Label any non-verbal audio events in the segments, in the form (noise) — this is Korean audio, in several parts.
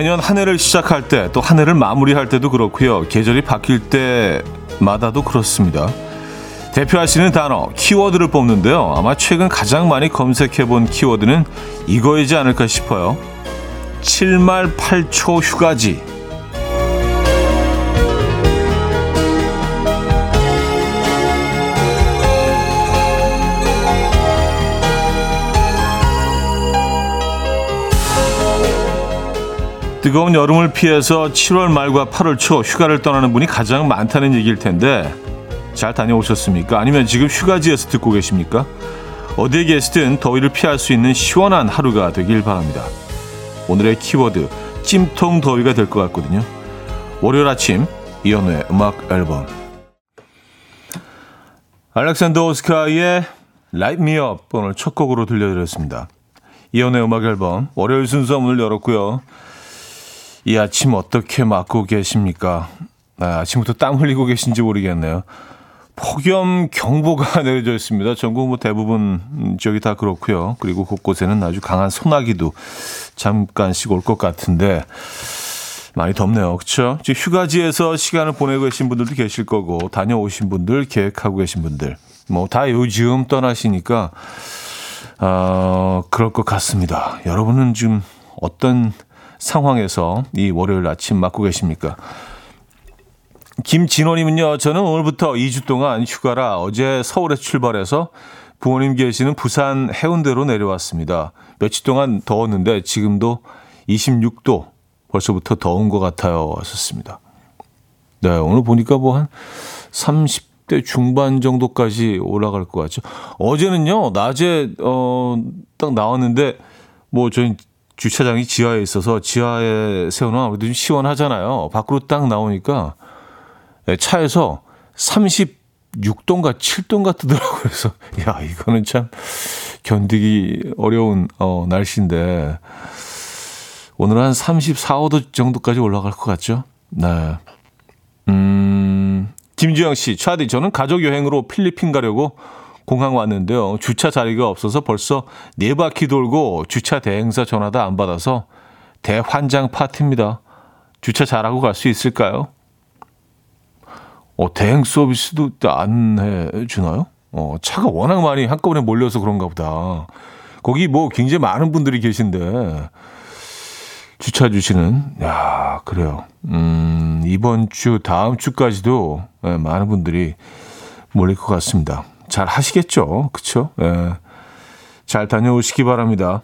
매년 한 해를 시작할 때 또 한 해를 마무리할 때도 그렇고요. 계절이 바뀔 때마다도 그렇습니다. 대표하시는 단어, 키워드를 뽑는데요. 아마 최근 가장 많이 검색해 본 키워드는 이거이지 않을까 싶어요. 7말 8초 휴가지. 뜨거운 여름을 피해서 7월 말과 8월 초 휴가를 떠나는 분이 가장 많다는 얘기일 텐데 잘 다녀오셨습니까? 아니면 지금 휴가지에서 듣고 계십니까? 어디에 계시든 더위를 피할 수 있는 시원한 하루가 되길 바랍니다. 오늘의 키워드 찜통 더위가 될 것 같거든요. 월요일 아침 이연우의 음악 앨범 알렉산더 오스카의 Light Me Up 오늘 첫 곡으로 들려드렸습니다. 이연우의 음악 앨범 월요일 순서 문을 열었고요. 이 아침 어떻게 맞고 계십니까? 아, 아침부터 땀 흘리고 계신지 모르겠네요. 폭염 경보가 (laughs) 내려져 있습니다. 전국 뭐 대부분 지역이 다 그렇고요. 그리고 곳곳에는 아주 강한 소나기도 잠깐씩 올 것 같은데 많이 덥네요. 그렇죠? 휴가지에서 시간을 보내고 계신 분들도 계실 거고 다녀오신 분들, 계획하고 계신 분들 뭐 다 요즘 떠나시니까 어, 그럴 것 같습니다. 여러분은 지금 어떤 상황에서 이 월요일 아침 맞고 계십니까? 김진호님은요, 저는 오늘부터 2주 동안 휴가라 어제 서울에 출발해서 부모님 계시는 부산 해운대로 내려왔습니다. 며칠 동안 더웠는데 지금도 26도 벌써부터 더운 것 같아요. 하셨습니다. 네, 오늘 보니까 뭐 한 30대 중반 정도까지 올라갈 것 같죠. 어제는요, 낮에, 어, 딱 나왔는데, 뭐, 저희 주차장이 지하에 있어서 지하에 세우면 아무래도 좀 시원하잖아요. 밖으로 딱 나오니까 네, 차에서 36도인가 7도인가 뜨더라고요. 그래서 (laughs) 야 이거는 참 견디기 어려운 어, 날씨인데 오늘은 한 34, 5도 정도까지 올라갈 것 같죠? 네. 음, 김주영 씨, 차디 저는 가족 여행으로 필리핀 가려고 공항 왔는데요. 주차 자리가 없어서 벌써 네 바퀴 돌고 주차 대행사 전화도 안 받아서 대환장 파티입니다. 주차 잘하고 갈 수 있을까요? 어, 대행 서비스도 안 해주나요? 어, 차가 워낙 많이 한꺼번에 몰려서 그런가 보다. 거기 뭐 굉장히 많은 분들이 계신데, 주차 주시는, 야 그래요. 음, 이번 주, 다음 주까지도 네, 많은 분들이 몰릴 것 같습니다. 잘 하시겠죠. 그쵸? 예. 잘 다녀오시기 바랍니다.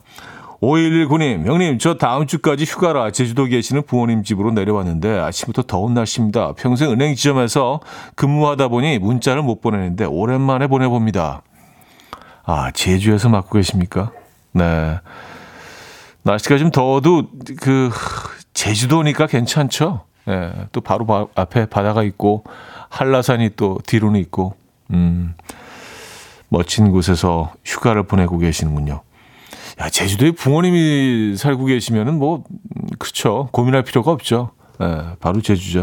5119님, 형님, 저 다음 주까지 휴가라 제주도 계시는 부모님 집으로 내려왔는데 아침부터 더운 날씨입니다. 평생 은행 지점에서 근무하다 보니 문자를 못 보내는데 오랜만에 보내봅니다. 아, 제주에서 맡고 계십니까? 네. 날씨가 좀 더워도 그, 제주도니까 괜찮죠? 예, 또 바로 바, 앞에 바다가 있고, 한라산이 또 뒤로는 있고, 음. 멋진 곳에서 휴가를 보내고 계시는군요. 야, 제주도에 부모님이 살고 계시면은 뭐, 그쵸. 고민할 필요가 없죠. 예, 바로 제주죠.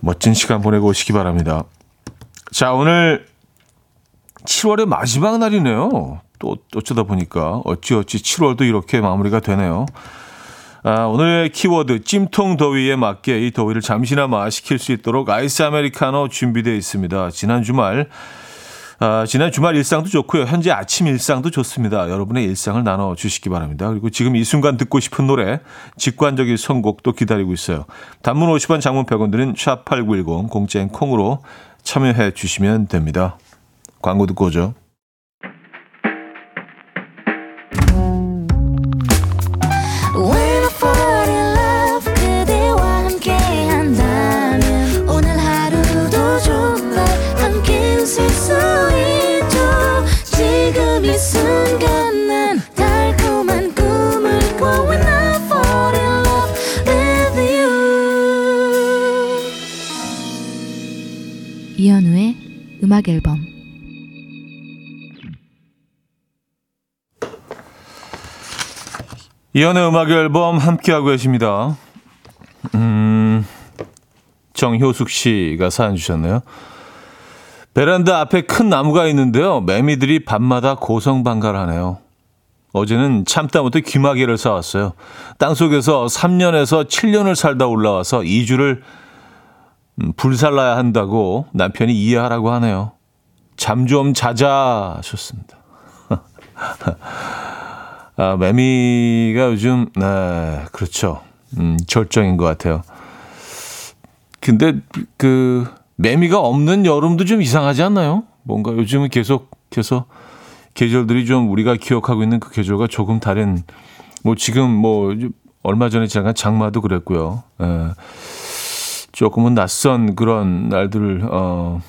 멋진 시간 보내고 오시기 바랍니다. 자, 오늘 7월의 마지막 날이네요. 또 어쩌다 보니까 어찌어찌 7월도 이렇게 마무리가 되네요. 아, 오늘의 키워드 찜통 더위에 맞게 이 더위를 잠시나마 식힐 수 있도록 아이스 아메리카노 준비되어 있습니다. 지난 주말 아, 지난 주말 일상도 좋고요. 현재 아침 일상도 좋습니다. 여러분의 일상을 나눠 주시기 바랍니다. 그리고 지금 이 순간 듣고 싶은 노래, 직관적인 선곡도 기다리고 있어요. 단문 50원, 장문 100원 드는 샵8910 공짜인 콩으로 참여해 주시면 됩니다. 광고 듣고 오죠. 음악 앨범 이현우의 음악 앨범 함께하고 계십니다. 음, 정효숙 씨가 사연 주셨네요. 베란다 앞에 큰 나무가 있는데요. 매미들이 밤마다 고성방가를 하네요. 어제는 참다 못해 귀마개를 사왔어요. 땅속에서 3년에서 7년을 살다 올라와서 2주를 음, 불살라야 한다고 남편이 이해하라고 하네요. 잠 좀 자자 하셨습니다. (laughs) 아, 매미가 요즘, 네, 그렇죠. 음, 절정인 것 같아요. 근데 그 매미가 없는 여름도 좀 이상하지 않나요? 뭔가 요즘은 계속해서 계절들이 좀 우리가 기억하고 있는 그 계절과 조금 다른 뭐 지금 뭐 얼마 전에 잠깐 장마도 그랬고요. 에, 조금은 낯선 그런 날들을 어,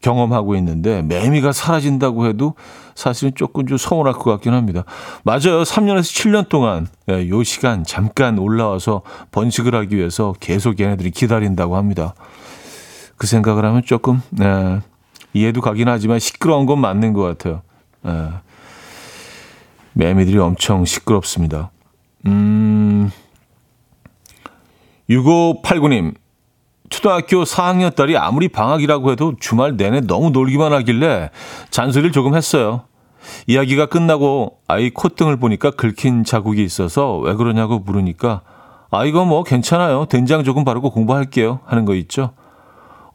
경험하고 있는데 매미가 사라진다고 해도 사실은 조금 좀 서운할 것 같긴 합니다. 맞아요. 3년에서 7년 동안 예, 요 시간 잠깐 올라와서 번식을 하기 위해서 계속 얘네들이 기다린다고 합니다. 그 생각을 하면 조금 예, 이해도 가긴 하지만 시끄러운 건 맞는 것 같아요. 예, 매미들이 엄청 시끄럽습니다. 음, 6589님, 초등학교 4학년 딸이 아무리 방학이라고 해도 주말 내내 너무 놀기만 하길래 잔소리를 조금 했어요. 이야기가 끝나고 아이 콧등을 보니까 긁힌 자국이 있어서 왜 그러냐고 물으니까 아, 이거 뭐 괜찮아요. 된장 조금 바르고 공부할게요. 하는 거 있죠.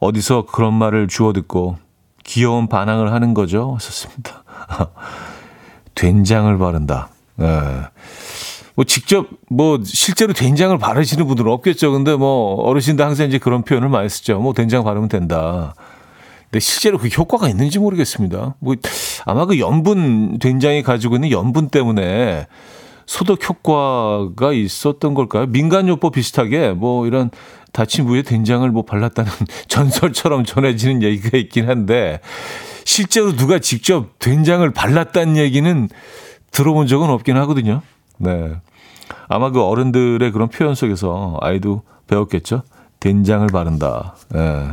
어디서 그런 말을 주워 듣고 귀여운 반항을 하는 거죠. 썼습니다. (laughs) 된장을 바른다. 예. 뭐 직접 뭐 실제로 된장을 바르시는 분들은 없겠죠. 근데 뭐 어르신들 항상 이제 그런 표현을 많이 쓰죠. 뭐 된장 바르면 된다. 근데 실제로 그 효과가 있는지 모르겠습니다. 뭐 아마 그 염분 된장이 가지고 있는 염분 때문에 소독 효과가 있었던 걸까요? 민간요법 비슷하게 뭐 이런 다친 부위에 된장을 뭐 발랐다는 (laughs) 전설처럼 전해지는 얘기가 있긴 한데 실제로 누가 직접 된장을 발랐다는 얘기는 들어본 적은 없긴 하거든요. 네. 아마 그 어른들의 그런 표현 속에서 아이도 배웠겠죠. 된장을 바른다. 예. 네.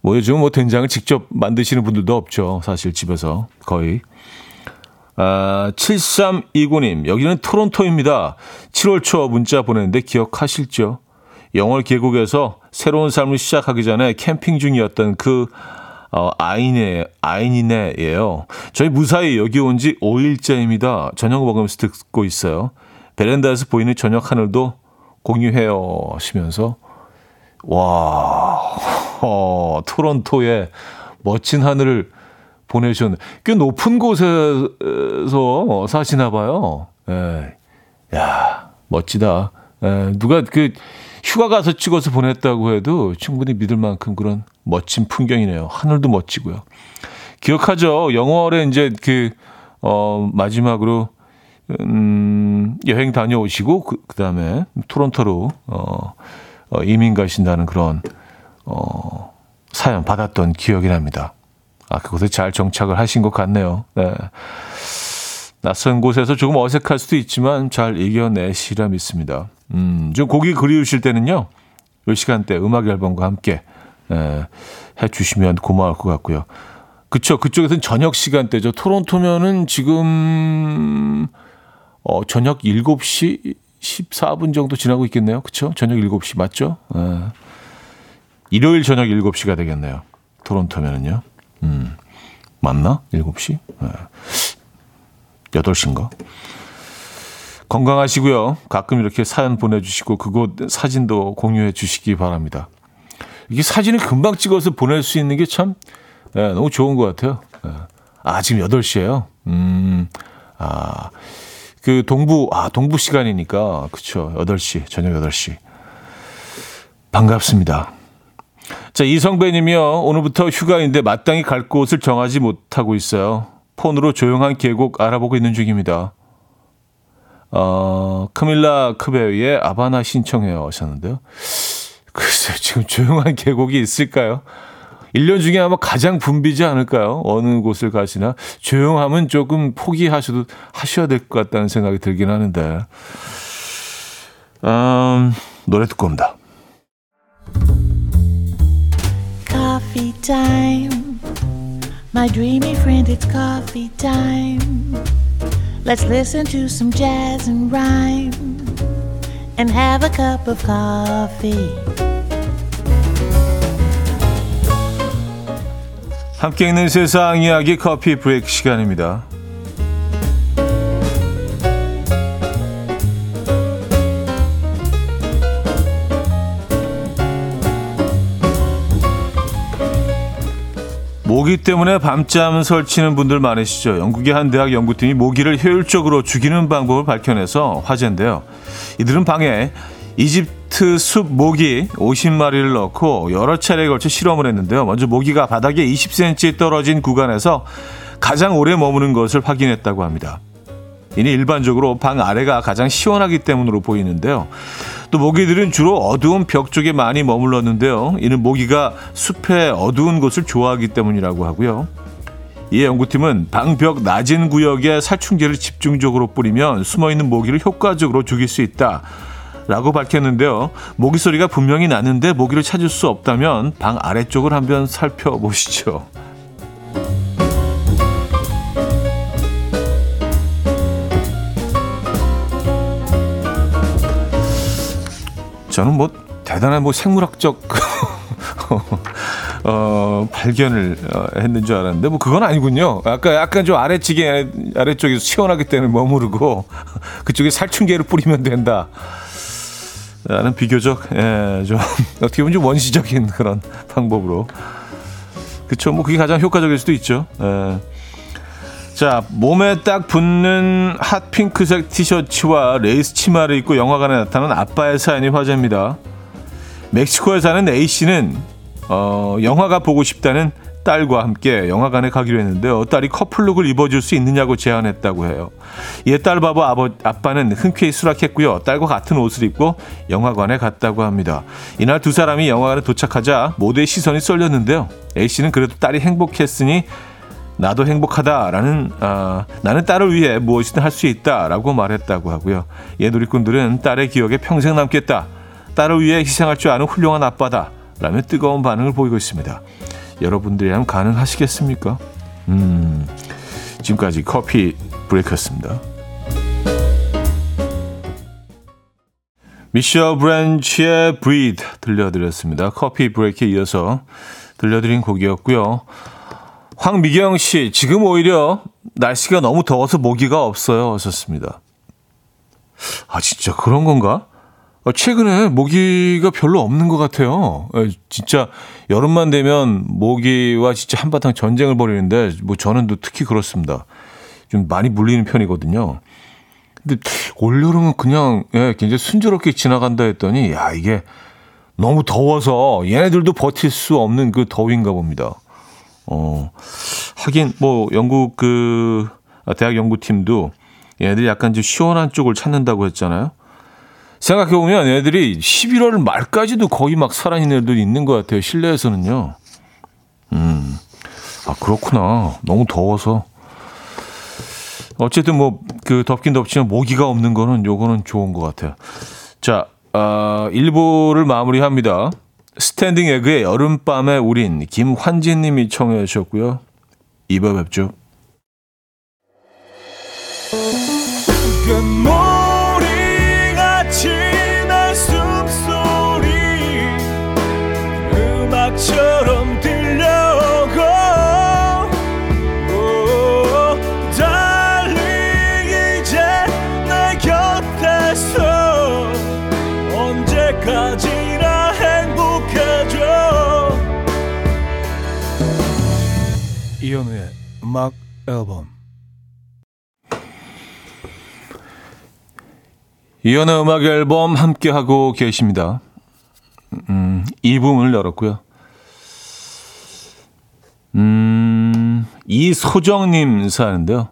뭐 요즘 뭐 된장을 직접 만드시는 분들도 없죠. 사실 집에서 거의. 아, 7329님, 여기는 토론토입니다. 7월 초 문자 보냈는데 기억하실죠? 영월 계곡에서 새로운 삶을 시작하기 전에 캠핑 중이었던 그 어, 아이네, 아이니네예요. 저희 무사히 여기 온 지 5일째입니다. 저녁 먹으면서 듣고 있어요. 베란다에서 보이는 저녁 하늘도 공유해요 하시면서 와, 어, 토론토에 멋진 하늘을 보내셨네. 꽤 높은 곳에서 사시나 봐요. 예. 야, 멋지다. 예, 누가 그 휴가 가서 찍어서 보냈다고 해도 충분히 믿을 만큼 그런 멋진 풍경이네요. 하늘도 멋지고요. 기억하죠? 영월에 이제 그, 어, 마지막으로, 음, 여행 다녀오시고, 그, 그 다음에 토론토로, 어, 어, 이민 가신다는 그런, 어, 사연 받았던 기억이 납니다. 아, 그곳에 잘 정착을 하신 것 같네요. 네. 낯선 곳에서 조금 어색할 수도 있지만 잘 이겨내시라 믿습니다. 음, 좀 곡이 그리우실 때는요, 이 시간대 음악 앨범과 함께 에, 해주시면 고마울 것 같고요. 그쵸. 그쪽에서는 저녁 시간대죠. 토론토면은 지금, 어, 저녁 7시 14분 정도 지나고 있겠네요. 그쵸? 저녁 7시 맞죠? 에. 일요일 저녁 7시가 되겠네요. 토론토면은요. 음, 맞나? 7시? 에. 8시인가? 건강하시고요. 가끔 이렇게 사연 보내주시고 그곳 사진도 공유해 주시기 바랍니다. 이게 사진을 금방 찍어서 보낼 수 있는 게참 네, 너무 좋은 것 같아요. 네. 아, 지금 8시에요. 음, 아, 그 동부, 아, 동부 시간이니까. 그쵸. 8시, 저녁 8시. 반갑습니다. 자, 이성배 님이요. 오늘부터 휴가인데 마땅히 갈 곳을 정하지 못하고 있어요. 폰으로 조용한 계곡 알아보고 있는 중입니다. 어, 카밀라 크베의 아바나 신청해요 하셨는데요. 글쎄요, 지금 조용한 (laughs) 계곡이 있을까요? 1년 중에 아마 가장 붐비지 않을까요? 어느 곳을 가시나? 조용하면 조금 포기하셔도, 하셔야 될 것 같다는 생각이 들긴 하는데. 음, 노래 듣고 옵니다. Coffee time. My dreamy friend, it's coffee time. Let's listen to some jazz and rhyme and have a cup of coffee. 함께 있는 세상 이야기 커피 브레이크 시간입니다. 모기 때문에 밤잠 설치는 분들 많으시죠. 영국의 한 대학 연구팀이 모기를 효율적으로 죽이는 방법을 밝혀내서 화제인데요. 이들은 방에 이집 트 숲 모기 50마리를 넣고 여러 차례에 걸쳐 실험을 했는데요. 먼저 모기가 바닥에 20cm 떨어진 구간에서 가장 오래 머무는 것을 확인했다고 합니다. 이는 일반적으로 방 아래가 가장 시원하기 때문으로 보이는데요. 또 모기들은 주로 어두운 벽 쪽에 많이 머물렀는데요. 이는 모기가 숲의 어두운 곳을 좋아하기 때문이라고 하고요. 이 연구팀은 방벽 낮은 구역에 살충제를 집중적으로 뿌리면 숨어있는 모기를 효과적으로 죽일 수 있다. 라고 밝혔는데요. 모기 소리가 분명히 나는데 모기를 찾을 수 없다면 방 아래쪽을 한번 살펴보시죠. 저는 뭐 대단한 뭐 생물학적 (laughs) 어, 발견을 어, 했는 줄 알았는데 뭐 그건 아니군요. 아까 약간 좀 아래쪽에 아래쪽에서 시원하기 때문에 머무르고 그쪽에 살충제를 뿌리면 된다. 라는 비교적 예, 좀 (laughs) 어떻게 보면 좀 원시적인 그런 방법으로 그쵸 뭐 그게 가장 효과적일 수도 있죠. 예. 자, 몸에 딱 붙는 핫 핑크색 티셔츠와 레이스 치마를 입고 영화관에 나타난 아빠의 사연이 화제입니다. 멕시코에 사는 A씨는 어, 영화가 보고 싶다는 딸과 함께 영화관에 가기로 했는데요. 딸이 커플룩을 입어줄 수 있느냐고 제안했다고 해요. 이에 딸 바보 아버, 아빠는 흔쾌히 수락했고요. 딸과 같은 옷을 입고 영화관에 갔다고 합니다. 이날 두 사람이 영화관에 도착하자 모두의 시선이 쏠렸는데요. A씨는 그래도 딸이 행복했으니 나도 행복하다라는 아, 나는 딸을 위해 무엇이든 할 수 있다라고 말했다고 하고요. 예 누리꾼들은 딸의 기억에 평생 남겠다. 딸을 위해 희생할 줄 아는 훌륭한 아빠다. 라며 뜨거운 반응을 보이고 있습니다. 여러분들이라면 가능하시겠습니까? 음, 지금까지 커피 브레이크였습니다. 미셸 브랜치의 Breathe 들려드렸습니다. 커피 브레이크에 이어서 들려드린 곡이었고요. 황미경 씨, 지금 오히려 날씨가 너무 더워서 모기가 없어요. 하셨습니다. 아, 진짜 그런 건가? 어, 최근에 모기가 별로 없는 것 같아요. 어, 진짜 여름만 되면 모기와 진짜 한바탕 전쟁을 벌이는데 뭐 저는 또 특히 그렇습니다. 좀 많이 물리는 편이거든요. 근데 올여름은 그냥 예, 굉장히 순조롭게 지나간다 했더니 야 이게 너무 더워서 얘네들도 버틸 수 없는 그 더위인가 봅니다. 어, 하긴 뭐 영국 그 대학 연구팀도 얘네들이 약간 좀 시원한 쪽을 찾는다고 했잖아요. 생각해 보면 얘네들이 11월 말까지도 거의 막 살아있는 애들이 있는 것 같아요. 실내에서는요. 음, 아 그렇구나. 너무 더워서. 어쨌든 뭐 그 덥긴 덥지만 모기가 없는 거는 요거는 좋은 것 같아요. 자, 어, 1부를 마무리합니다. 스탠딩 에그의 여름밤의 우린 김환진 님이 청해 주셨고요. 2부 뵙죠. 음악 앨범 이현우의 음악 앨범 함께 하고 계십니다. 음, 2부문을 열었고요. 음, 이소정님 사는데요.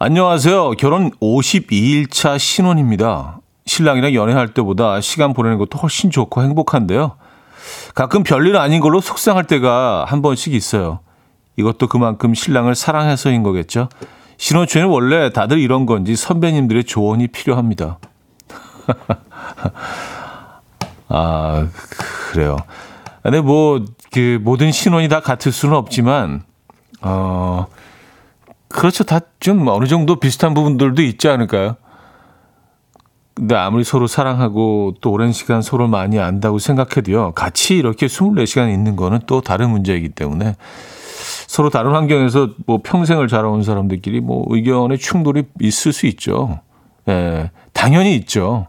안녕하세요. 결혼 52일차 신혼입니다. 신랑이랑 연애할 때보다 시간 보내는 것도 훨씬 좋고 행복한데요. 가끔 별일 아닌 걸로 속상할 때가 한 번씩 있어요. 이것도 그만큼 신랑을 사랑해서인 거겠죠. 신혼초에는 원래 다들 이런 건지 선배님들의 조언이 필요합니다. (laughs) 아, 그래요. 근데 뭐, 그, 모든 신혼이 다 같을 수는 없지만, 어, 그렇죠. 다 좀 어느 정도 비슷한 부분들도 있지 않을까요? 근데 아무리 서로 사랑하고 또 오랜 시간 서로 많이 안다고 생각해도요. 같이 이렇게 24시간 있는 거는 또 다른 문제이기 때문에 서로 다른 환경에서 뭐 평생을 자라온 사람들끼리 뭐 의견의 충돌이 있을 수 있죠. 예, 당연히 있죠.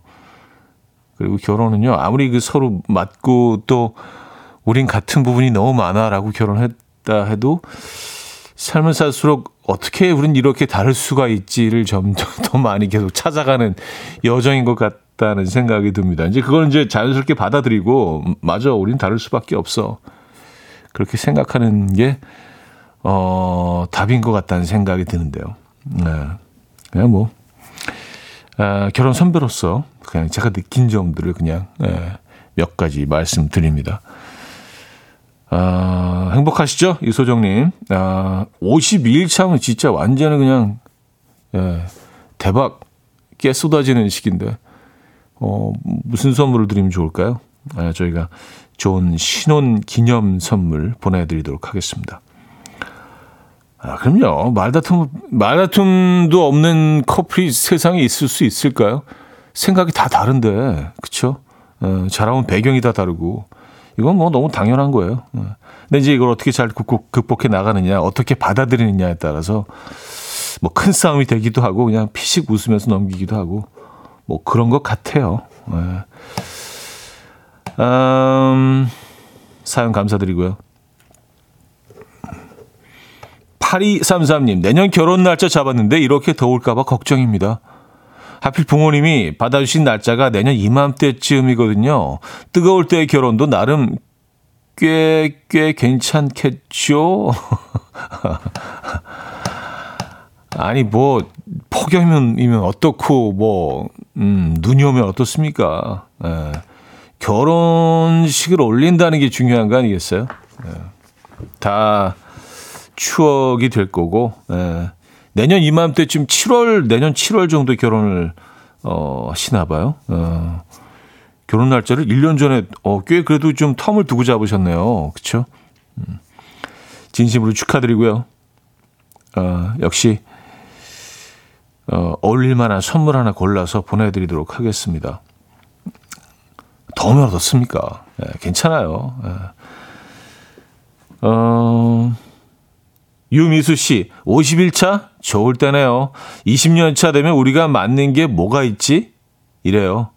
그리고 결혼은요, 아무리 그 서로 맞고 또 우린 같은 부분이 너무 많아라고 결혼해 같다 해도 삶을 살수록 어떻게 우린 이렇게 다를 수가 있지를 점점 (laughs) 더 많이 계속 찾아가는 여정인 것 같다는 생각이 듭니다. 이제 그걸 이제 자연스럽게 받아들이고 맞아, 우린 다를 수밖에 없어. 그렇게 생각하는 게 어, 답인 것 같다는 생각이 드는데요. 네. 그냥 뭐 아, 결혼 선배로서 그냥 제가 느낀 점들을 그냥 네, 몇 가지 말씀드립니다. 아, 행복하시죠? 이소정님. 아, 52일 차면 진짜 완전히 그냥, 예, 대박, 깨 쏟아지는 시기인데, 어, 무슨 선물을 드리면 좋을까요? 아, 저희가 좋은 신혼 기념 선물 보내드리도록 하겠습니다. 아, 그럼요. 말다툼, 말다툼도 없는 커플이 세상에 있을 수 있을까요? 생각이 다 다른데, 그쵸? 어, 자라온 배경이 다 다르고, 이건 뭐 너무 당연한 거예요. 어. 근데 이제 이걸 어떻게 잘 극복, 극복해 나가느냐, 어떻게 받아들이느냐에 따라서 뭐 큰 싸움이 되기도 하고 그냥 피식 웃으면서 넘기기도 하고 뭐 그런 것 같아요. 네. 음, 사연 감사드리고요. 8233님, 내년 결혼 날짜 잡았는데 이렇게 더울까봐 걱정입니다. 하필 부모님이 받아주신 날짜가 내년 이맘때쯤이거든요. 뜨거울 때의 결혼도 나름 꽤, 꽤 괜찮겠죠? (laughs) 아니, 뭐, 폭염이면 어떻고, 뭐, 음, 눈이 오면 어떻습니까? 예. 결혼식을 올린다는 게 중요한 거 아니겠어요? 예. 다 추억이 될 거고, 예. 내년 이맘때쯤 7월, 내년 7월 정도에 결혼을, 어, 하시나 봐요. 어, 결혼 날짜를 1년 전에, 어, 꽤 그래도 좀 텀을 두고 잡으셨네요. 음, 진심으로 축하드리고요. 어, 역시, 어, 어울릴 만한 선물 하나 골라서 보내드리도록 하겠습니다. 더우면 어떻습니까? 예, 괜찮아요. 예. 어, 유미수 씨, 51차? 좋을 때네요. 20년 차 되면 우리가 맞는 게 뭐가 있지? 이래요.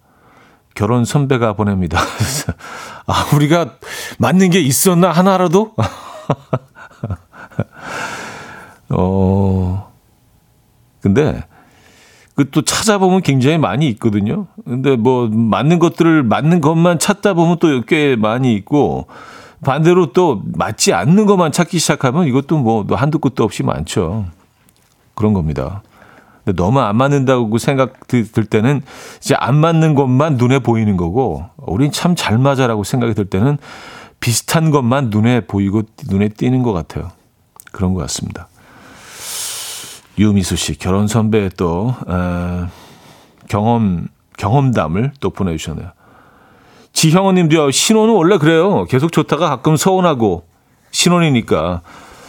결혼 선배가 보냅니다. (laughs) 아, 우리가 맞는 게 있었나? 하나라도? (laughs) 어, 근데, 그 또 찾아보면 굉장히 많이 있거든요. 근데 뭐, 맞는 것들을 맞는 것만 찾다 보면 또 꽤 많이 있고, 반대로 또 맞지 않는 것만 찾기 시작하면 이것도 뭐 한두 끝도 없이 많죠. 그런 겁니다. 근데 너무 안 맞는다고 생각 들 때는 이제 안 맞는 것만 눈에 보이는 거고, 우린 참 잘 맞아라고 생각이 들 때는 비슷한 것만 눈에 보이고 눈에 띄는 것 같아요. 그런 것 같습니다. 유미수 씨 결혼 선배의 또 어, 경험 경험담을 또 보내주셨네요. 지형원님도요, 신혼은 원래 그래요. 계속 좋다가 가끔 서운하고, 신혼이니까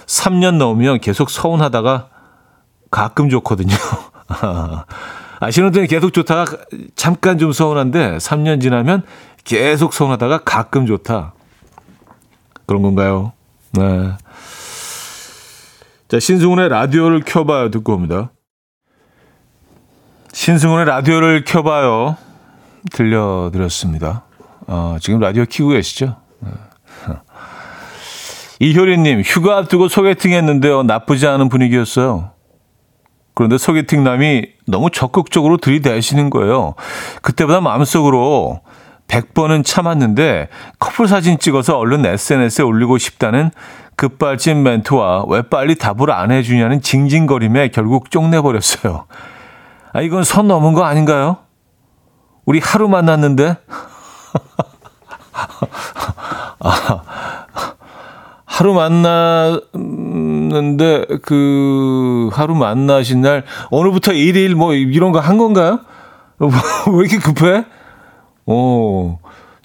3년 넘으면 계속 서운하다가 가끔 좋거든요. (laughs) 아, 신혼 때는 계속 좋다가 잠깐 좀 서운한데, 3년 지나면 계속 서운하다가 가끔 좋다. 그런 건가요? 네. 자, 신승훈의 라디오를 켜봐요. 듣고 옵니다. 신승훈의 라디오를 켜봐요. 들려드렸습니다. 어, 지금 라디오 키고 계시죠? 네. (laughs) 이효리님, 휴가 앞두고 소개팅 했는데요. 나쁘지 않은 분위기였어요. 그런데 소개팅남이 너무 적극적으로 들이대시는 거예요. 그때보다 마음속으로 100번은 참았는데 커플 사진 찍어서 얼른 SNS에 올리고 싶다는 급발진 멘트와 왜 빨리 답을 안 해주냐는 징징거림에 결국 쪽내버렸어요. 아, 이건 선 넘은 거 아닌가요? 우리 하루 만났는데? (laughs) 아, 하루 만났는데 그 하루 만나신 날 오늘부터 일일 뭐 이런 거 한 건가요? (laughs) 왜 이렇게 급해? 어,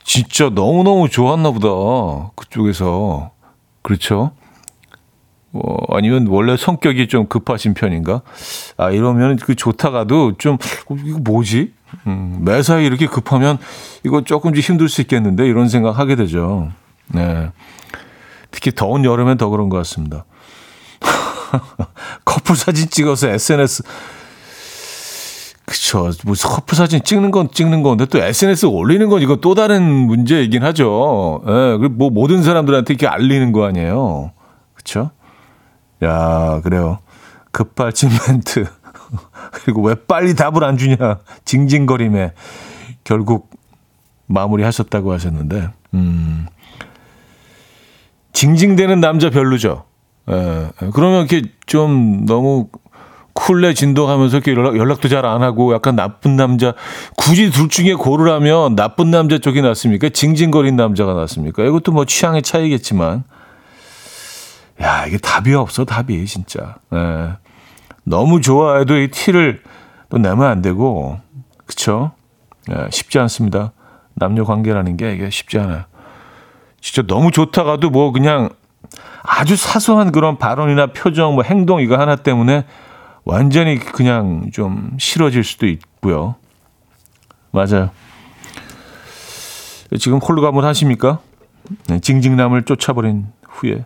진짜 너무너무 좋았나 보다. 그쪽에서. 그렇죠? 어, 아니면 원래 성격이 좀 급하신 편인가? 아, 이러면 그 좋다가도 좀, 어, 이거 뭐지? 음, 매사에 이렇게 급하면 이거 조금씩 힘들 수 있겠는데 이런 생각 하게 되죠. 네. 특히 더운 여름엔 더 그런 것 같습니다. (laughs) 커플 사진 찍어서 SNS 그쵸. 뭐 커플 사진 찍는 건 찍는 건데 또 SNS 올리는 건 이거 또 다른 문제이긴 하죠. 예. 네, 뭐 모든 사람들한테 이렇게 알리는 거 아니에요. 그쵸? 야, 그래요. 급발진 멘트. (laughs) 그리고 왜 빨리 답을 안 주냐. 징징거림에 결국 마무리 하셨다고 하셨는데, 음. 징징대는 남자 별로죠. 예. 그러면 이렇게 좀 너무 쿨레 진동하면서 이렇게 연락, 연락도 잘 안 하고 약간 나쁜 남자 굳이 둘 중에 고르라면 나쁜 남자 쪽이 낫습니까? 징징거린 남자가 낫습니까? 이것도 뭐 취향의 차이겠지만 야 이게 답이 없어 답이 진짜 예. 너무 좋아해도 이 티를 또 내면 안 되고 그쵸? 예, 쉽지 않습니다. 남녀 관계라는 게 이게 쉽지 않아요. 진짜 너무 좋다가도 뭐 그냥 아주 사소한 그런 발언이나 표정, 뭐 행동 이거 하나 때문에 완전히 그냥 좀 싫어질 수도 있고요. 맞아요. 지금 홀가분 하십니까? 네, 징징남을 쫓아버린 후에.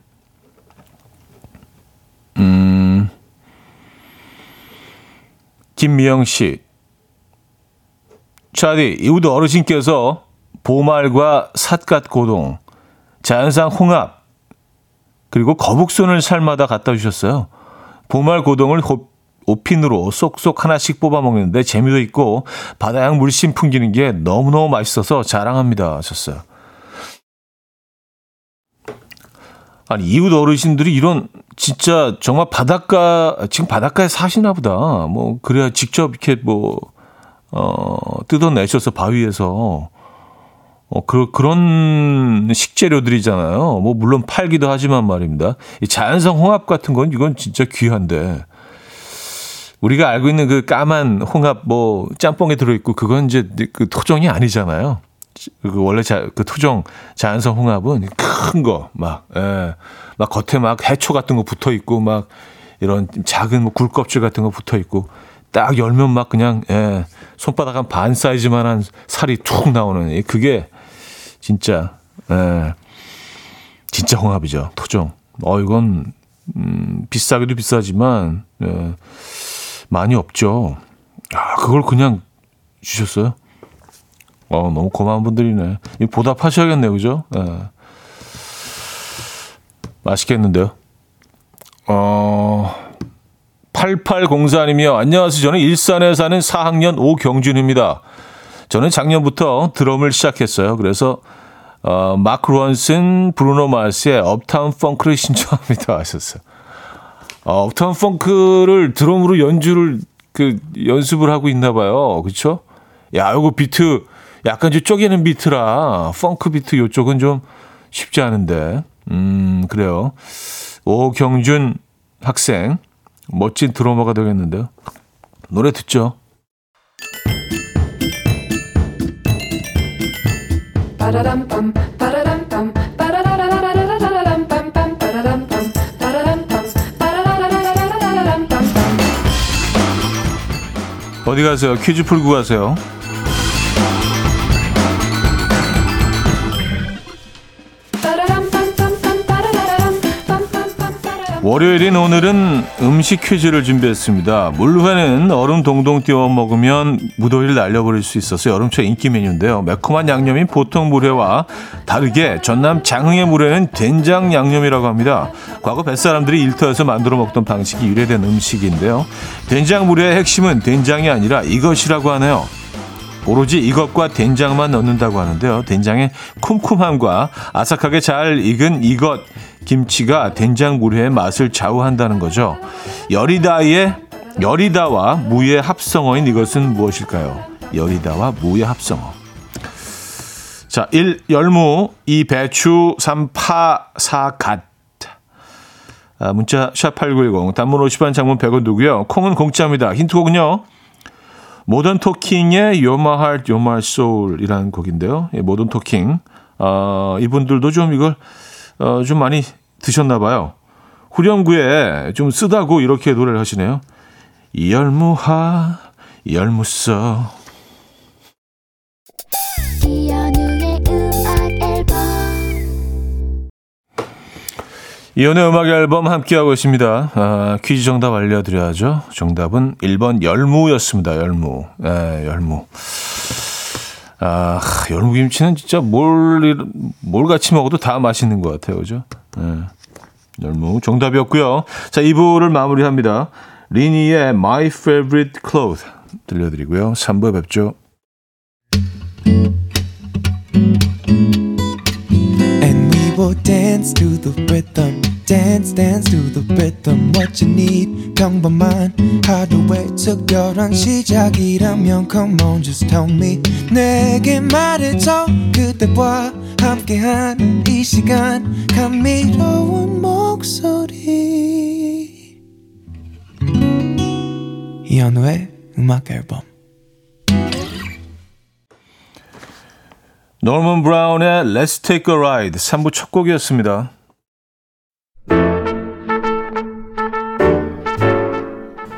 음, 김미영 씨. 차디, 이웃 어르신께서 보말과 삿갓 고동, 자연산 홍합, 그리고 거북손을 삶아다 갖다 주셨어요. 보말 고동을 오핀으로 쏙쏙 하나씩 뽑아 먹는데 재미도 있고 바다양 물씬 풍기는 게 너무너무 맛있어서 자랑합니다 하셨어요. 아니 이웃 어르신들이 이런 진짜 정말 바닷가 지금 바닷가에 사시나 보다. 뭐 그래야 직접 이렇게 뭐 어, 뜯어내셔서 바위에서 어, 그, 그런 식재료들이잖아요. 뭐, 물론 팔기도 하지만 말입니다. 이 자연성 홍합 같은 건 이건 진짜 귀한데. 우리가 알고 있는 그 까만 홍합 뭐 짬뽕에 들어있고 그건 이제 그 토종이 아니잖아요. 그 원래 자, 그 토종 자연성 홍합은 큰 거, 막, 예, 막 겉에 막 해초 같은 거 붙어 있고 막 이런 작은 뭐 굴껍질 같은 거 붙어 있고 딱 열면 막 그냥, 예, 손바닥 한 반 사이즈만 한 살이 툭 나오는 그게 진짜, 예, 진짜 홍합이죠. 토종. 어, 이건, 음, 비싸기도 비싸지만, 예, 많이 없죠. 아, 그걸 그냥 주셨어요? 어, 너무 고마운 분들이네. 보답하셔야겠네요, 그죠? 네. 맛있겠는데요? 어, 8804님이요. 안녕하세요. 저는 일산에 사는 4학년 오경준입니다. 저는 작년부터 드럼을 시작했어요. 그래서, 어, 마크 론슨, 브루노 마스의 Uptown Funk를 신청합니다. (laughs) 하셨어요. 어, Uptown Funk를 드럼으로 연주를 그 연습을 하고 있나 봐요. 그렇죠? 야, 이거 비트 약간 좀 쪼개는 비트라 펑크 비트 요쪽은 좀 쉽지 않은데. 음, 그래요. 오경준 학생 멋진 드러머가 되겠는데요. 노래 듣죠. 어디 가세요? 퀴즈 풀고 가세요. 월요일인 오늘은 음식 퀴즈를 준비했습니다. 물회는 얼음 동동 띄워 먹으면 무더위를 날려버릴 수 있어서 여름철 인기 메뉴인데요. 매콤한 양념인 보통 물회와 다르게 전남 장흥의 물회는 된장 양념이라고 합니다. 과거 뱃사람들이 일터에서 만들어 먹던 방식이 유래된 음식인데요. 된장 물회의 핵심은 된장이 아니라 이것이라고 하네요. 오로지 이것과 된장만 넣는다고 하는데요. 된장의 쿰쿰함과 아삭하게 잘 익은 이것 김치가 된장 물회의 맛을 좌우한다는 거죠. 열이다의 열이다와 무의 합성어인 이것은 무엇일까요? 열이다와 무의 합성어. 자, 1. 열무 2. 배추 3. 파 4. 갓 아, 문자 샵8910 단문 50원 장문 100원 두고요. 콩은 공짜입니다. 힌트곡은요. 모던 토킹의 You're My Soul이라는 곡인데요. 예, 모던 토킹. 어, 이분들도 좀 이걸 어, 좀 많이 드셨나 봐요. 후렴구에 좀 쓰다고 이렇게 노래를 하시네요. 열무하 열무써 이연의 음악 앨범 함께하고 있습니다. 아, 퀴즈 정답 알려드려야죠. 정답은 1번 열무였습니다. 열무. 네, 열무. 아, 열무김치는 진짜 뭘, 뭘 같이 먹어도 다 맛있는 것 같아요. 그죠? 네. 열무 정답이었고요. 자, 2부를 마무리합니다. 리니의 My Favorite Clothes 들려드리고요. 3부에 뵙죠. And we will dance to the rhythm. Dance dance to the rhythm what you need 평범한 하루의 특별한 시작이라면 come on just tell me 내게 말해줘 그대와 함께한 이 시간 감미로운 목소리 이현우의 음악 앨범 노먼 브라운의 Let's Take a Ride 3부 첫 곡이었습니다.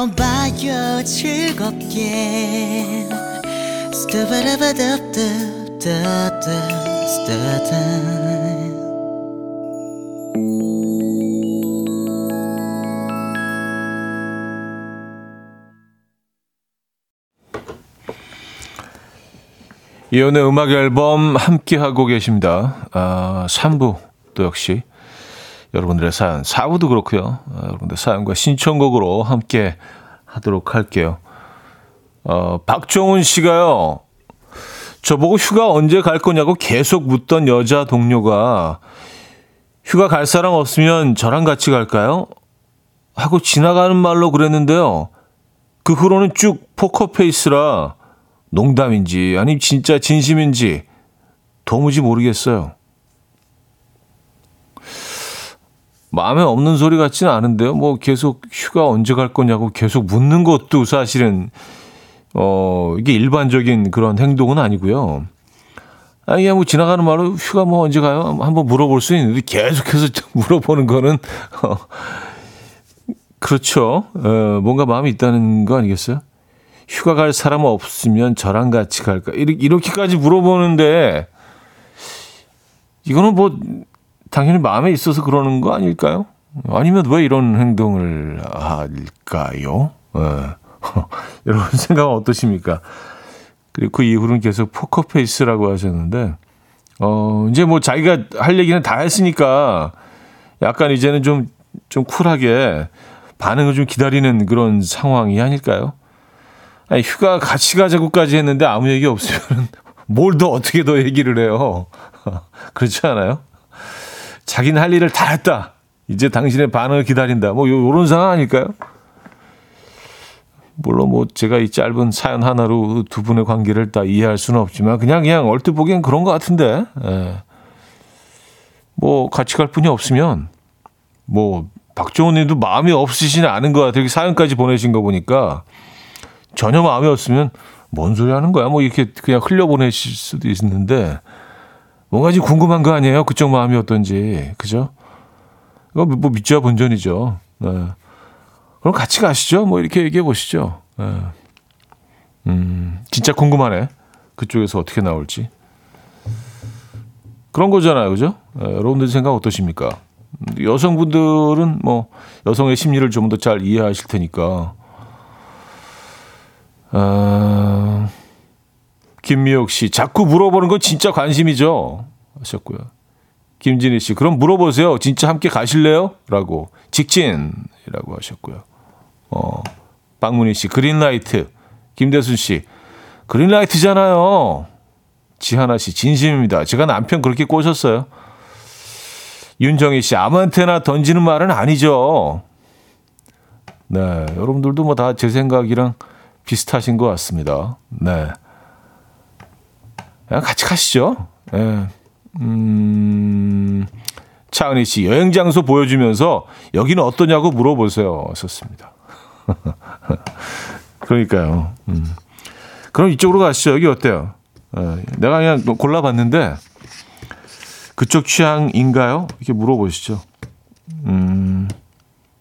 들어봐요 즐겁게 이연의 음악 앨범 함께 하고 계십니다. 아, 3부 또 역시 여러분들의 사연, 4부도 그렇고요. 어, 여러분들 사연과 신청곡으로 함께 하도록 할게요. 어, 박종훈 씨가요. 저보고 휴가 언제 갈 거냐고 계속 묻던 여자 동료가 휴가 갈 사람 없으면 저랑 같이 갈까요? 하고 지나가는 말로 그랬는데요. 그 후로는 쭉 포커페이스라 농담인지 아니 진짜 진심인지 도무지 모르겠어요. 마음에 없는 소리 같지는 않은데요. 뭐 계속 휴가 언제 갈 거냐고 계속 묻는 것도 사실은 어 이게 일반적인 그런 행동은 아니고요. 아니 그냥 뭐 지나가는 말로 휴가 뭐 언제 가요? 한번 물어볼 수 있는데 계속해서 (laughs) 물어보는 거는 어, 그렇죠. 어, 뭔가 마음이 있다는 거 아니겠어요? 휴가 갈 사람 없으면 저랑 같이 갈까? 이렇게까지 물어보는데 이거는 뭐 당연히 마음에 있어서 그러는 거 아닐까요? 아니면 왜 이런 행동을 할까요? 네. (laughs) 여러분 생각은 어떠십니까? 그리고 그 이후로는 계속 포커페이스라고 하셨는데, 어, 이제 뭐 자기가 할 얘기는 다 했으니까 약간 이제는 좀, 좀 쿨하게 반응을 좀 기다리는 그런 상황이 아닐까요? 아니, 휴가 같이 가자고까지 했는데 아무 얘기 없으면 (laughs) 뭘 더 어떻게 더 얘기를 해요? (laughs) 그렇지 않아요? 자기는 할 일을 다 했다. 이제 당신의 반응을 기다린다. 뭐 요런 상황 아닐까요? 물론 뭐 제가 이 짧은 사연 하나로 두 분의 관계를 다 이해할 수는 없지만 그냥 그냥 얼핏 보기엔 그런 것 같은데 예. 뭐 같이 갈 분이 없으면 뭐 박정훈 님도 마음이 없으시지 않은 것 같아요. 사연까지 보내신 거 보니까 전혀 마음이 없으면 뭔 소리 하는 거야. 뭐 이렇게 그냥 흘려 보내실 수도 있는데 뭔가 좀 궁금한 거 아니에요? 그쪽 마음이 어떤지. 그죠? 이거 뭐 믿자 본전이죠. 네. 그럼 같이 가시죠. 뭐 이렇게 얘기해 보시죠. 네. 음, 진짜 궁금하네. 그쪽에서 어떻게 나올지. 그런 거잖아요. 그죠? 에, 여러분들 생각 어떠십니까? 여성분들은 뭐 여성의 심리를 좀 더 잘 이해하실 테니까. 어, 김미옥 씨, 자꾸 물어보는 건 진짜 관심이죠. 하셨고요. 김진희 씨, 그럼 물어보세요. 진짜 함께 가실래요? 라고. 직진이라고 하셨고요. 어, 박문희 씨, 그린라이트. 김대순 씨, 그린라이트잖아요. 지하나 씨, 진심입니다. 제가 남편 그렇게 꼬셨어요. 윤정희 씨, 아무한테나 던지는 말은 아니죠. 네, 여러분들도 뭐 다 제 생각이랑 비슷하신 것 같습니다. 네. 같이 가시죠. 네. 음, 차은희 씨, 여행 장소 보여주면서 여기는 어떠냐고 물어보세요. 썼습니다. (laughs) 그러니까요. 음. 그럼 이쪽으로 가시죠. 여기 어때요? 네. 내가 그냥 골라봤는데 그쪽 취향인가요? 이렇게 물어보시죠. 음,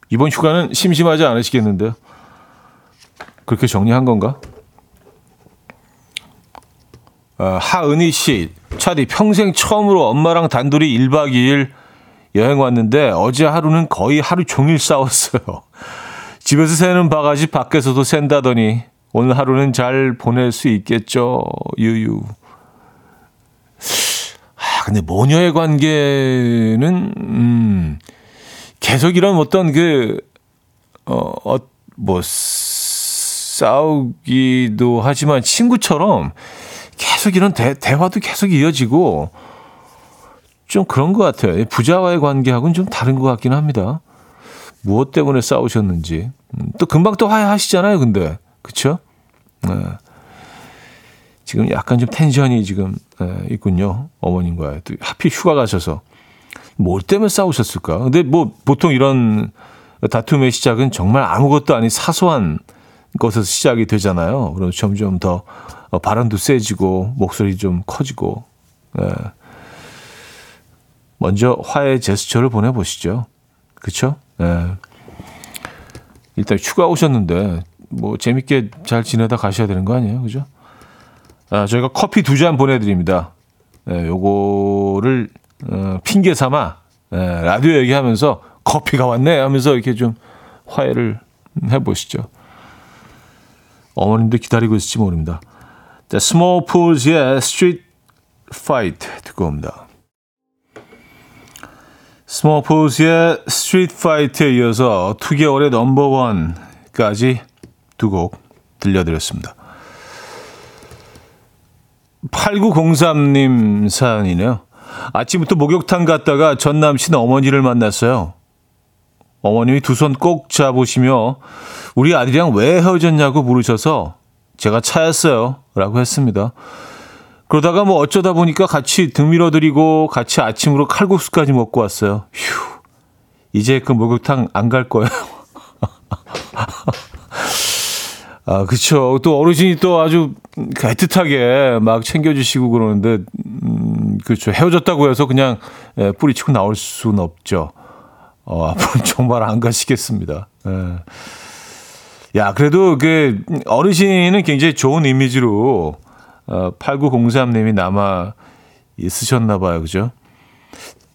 이번 휴가는 심심하지 않으시겠는데요? 그렇게 정리한 건가? 어, 하은희 씨, 차디 평생 처음으로 엄마랑 단둘이 1박 2일 여행 왔는데 어제 하루는 거의 하루 종일 싸웠어요. (laughs) 집에서 새는 바가지 밖에서도 샌다더니 오늘 하루는 잘 보낼 수 있겠죠. 유유. 근데 모녀의 관계는 음 계속 이런 어떤 그 어, 어, 뭐 싸우기도 하지만 친구처럼 계속 이런 대, 대화도 계속 이어지고 좀 그런 것 같아요. 부자와의 관계하고는 좀 다른 것 같긴 합니다. 무엇 때문에 싸우셨는지. 음, 또 금방 또 화해하시잖아요, 근데. 그쵸? 네. 지금 약간 좀 텐션이 지금 네, 있군요. 어머님과 또 하필 휴가 가셔서 뭘 때문에 싸우셨을까? 근데 뭐 보통 이런 다툼의 시작은 정말 아무것도 아닌 사소한 것에서 시작이 되잖아요. 그럼 점점 더 바람도 세지고 목소리 좀 커지고. 네. 먼저 화해 제스처를 보내보시죠. 그렇죠? 네. 일단 휴가 오셨는데 뭐 재밌게 잘 지내다 가셔야 되는 거 아니에요, 그죠? 아, 저희가 커피 두 잔 보내드립니다. 네, 요거를 어, 핑계 삼아 네, 라디오 얘기하면서 커피가 왔네 하면서 이렇게 좀 화해를 해보시죠. 어머님도 기다리고 있을지 모릅니다. 자, Small Pools의 Street Fight 듣고 옵니다. Small Pools의 Street Fight에 이어서 2개월의 넘버원까지 두 곡 들려드렸습니다. 8903님 사연이네요. 아침부터 목욕탕 갔다가 전 남친 어머니를 만났어요. 어머님이 두 손 꼭 잡으시며 우리 아들이랑 왜 헤어졌냐고 물으셔서 제가 차였어요. 라고 했습니다. 그러다가 뭐 어쩌다 보니까 같이 등 밀어드리고 같이 아침으로 칼국수까지 먹고 왔어요. 휴. 이제 그 목욕탕 안 갈 거예요. (laughs) 아, 그쵸. 또 어르신이 또 아주 애틋하게 막 챙겨주시고 그러는데, 음, 그렇죠. 헤어졌다고 해서 그냥 예, 뿌리치고 나올 수는 없죠. 어, 앞으로 (laughs) 정말 안 가시겠습니다. 예. 야, 그래도 그 어르신은 굉장히 좋은 이미지로 어, 8903님이 남아 있으셨나 봐요. 그죠?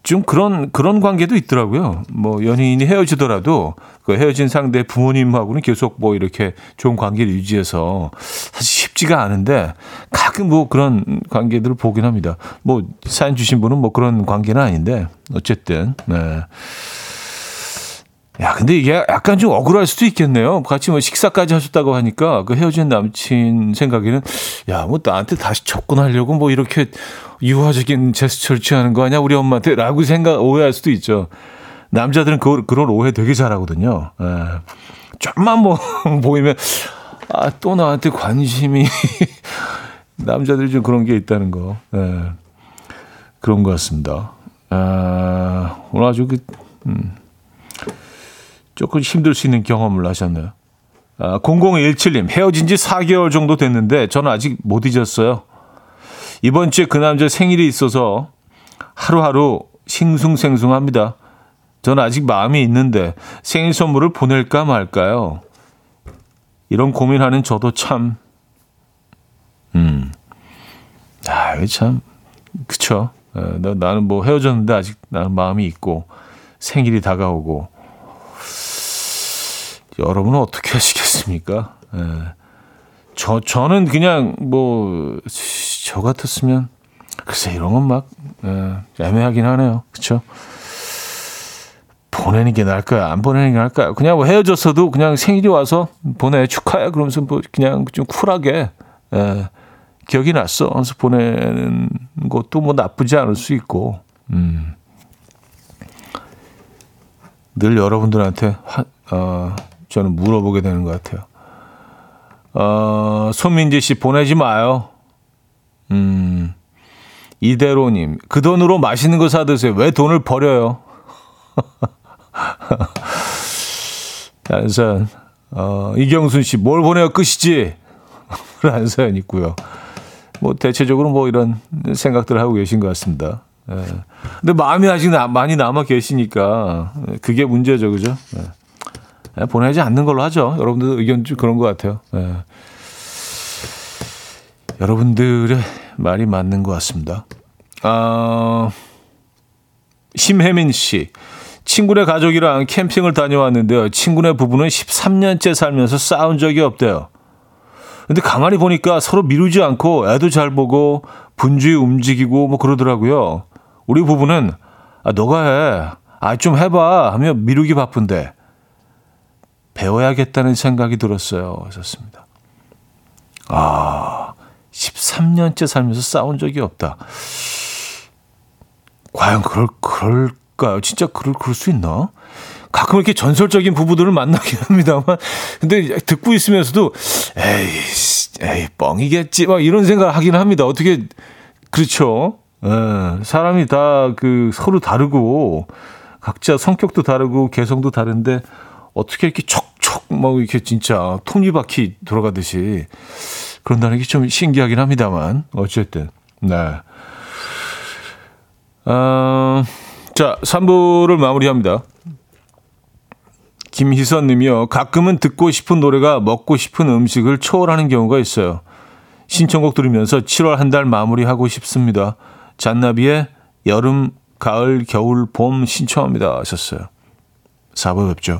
좀 그런 그런 관계도 있더라고요. 뭐 연인이 헤어지더라도 그 헤어진 상대 부모님하고는 계속 뭐 이렇게 좋은 관계를 유지해서 사실 쉽지가 않은데 가끔 뭐 그런 관계들을 보긴 합니다. 뭐 사연 주신 분은 뭐 그런 관계는 아닌데 어쨌든 네. 야, 근데 이게 약간 좀 억울할 수도 있겠네요. 같이 뭐 식사까지 하셨다고 하니까 그 헤어진 남친 생각에는 야, 뭐 나한테 다시 접근하려고 뭐 이렇게 유화적인 제스처를 취하는 거 아니야, 우리 엄마한테? 라고 생각, 오해할 수도 있죠. 남자들은 그, 그런 오해 되게 잘하거든요. 예. 좀만 뭐 (laughs) 보이면, 아, 또 나한테 관심이. (laughs) 남자들이 좀 그런 게 있다는 거. 예. 그런 것 같습니다. 아, 오늘 아주 그, 음. 조금 힘들 수 있는 경험을 하셨네요. 아, 0017님, 헤어진 지 4개월 정도 됐는데 저는 아직 못 잊었어요. 이번 주에 그 남자 생일이 있어서 하루하루 싱숭생숭합니다. 저는 아직 마음이 있는데 생일 선물을 보낼까 말까요? 이런 고민하는 저도 참, 음, 아, 참, 그쵸. 에, 나, 나는 뭐 헤어졌는데 아직 나는 마음이 있고 생일이 다가오고 여러분은 어떻게 하시겠습니까? 에, 저, 저는 그냥 뭐, 저 같았으면 글쎄 이런 건막 애매하긴 하네요. 그쵸 보내는 게 나을까요? 안 보내는 게 나을까요? 그냥 뭐 헤어졌어도 그냥 생일이 와서 보내 축하해 그러면서 뭐 그냥 좀 쿨하게 에, 기억이 났어. 하면서 보내는 것도 뭐 나쁘지 않을 수 있고, 음. 늘 여러분들한테 하, 어, 저는 물어보게 되는 것 같아요. 어, 손민지 씨 보내지 마요. 음, 이대로님, 그 돈으로 맛있는 거 사 드세요. 왜 돈을 버려요? (laughs) 안산, 어, 이경순 씨, 뭘 보내요? 끝이지? (laughs) 라는 사연 있고요. 뭐 대체적으로 뭐 이런 생각들을 하고 계신 것 같습니다. 예. 근데 마음이 아직 나, 많이 남아 계시니까 그게 문제죠, 그죠? 예. 예, 보내지 않는 걸로 하죠. 여러분들 의견 좀 그런 것 같아요. 예. 여러분들의 말이 맞는 것 같습니다. 아, 심혜민 씨. 친구네 가족이랑 캠핑을 다녀왔는데요. 친구네 부부는 13년째 살면서 싸운 적이 없대요. 근데 가만히 보니까 서로 미루지 않고 애도 잘 보고 분주히 움직이고 뭐 그러더라고요. 우리 부부는 아, 너가 해. 아, 좀 해봐. 하며 미루기 바쁜데. 배워야겠다는 생각이 들었어요. 하셨습니다. 아, 13년째 살면서 싸운 적이 없다. 과연 그럴, 그럴까요? 진짜 그럴, 그럴 수 있나? 가끔 이렇게 전설적인 부부들을 만나긴 합니다만, 근데 듣고 있으면서도, 에이, 에이, 뻥이겠지. 막 이런 생각을 하긴 합니다. 어떻게, 그렇죠. 에, 예, 사람이 다 그 서로 다르고, 각자 성격도 다르고, 개성도 다른데, 어떻게 이렇게 척척, 막 이렇게 진짜 톱니바퀴 돌아가듯이, 그런다는 게 좀 신기하긴 합니다만, 어쨌든, 네. 어, 자, 3부를 마무리합니다. 김희선 님이요. 가끔은 듣고 싶은 노래가 먹고 싶은 음식을 초월하는 경우가 있어요. 신청곡 들으면서 7월 한 달 마무리하고 싶습니다. 잔나비의 여름, 가을, 겨울, 봄 신청합니다. 하셨어요. 4부 뵙죠.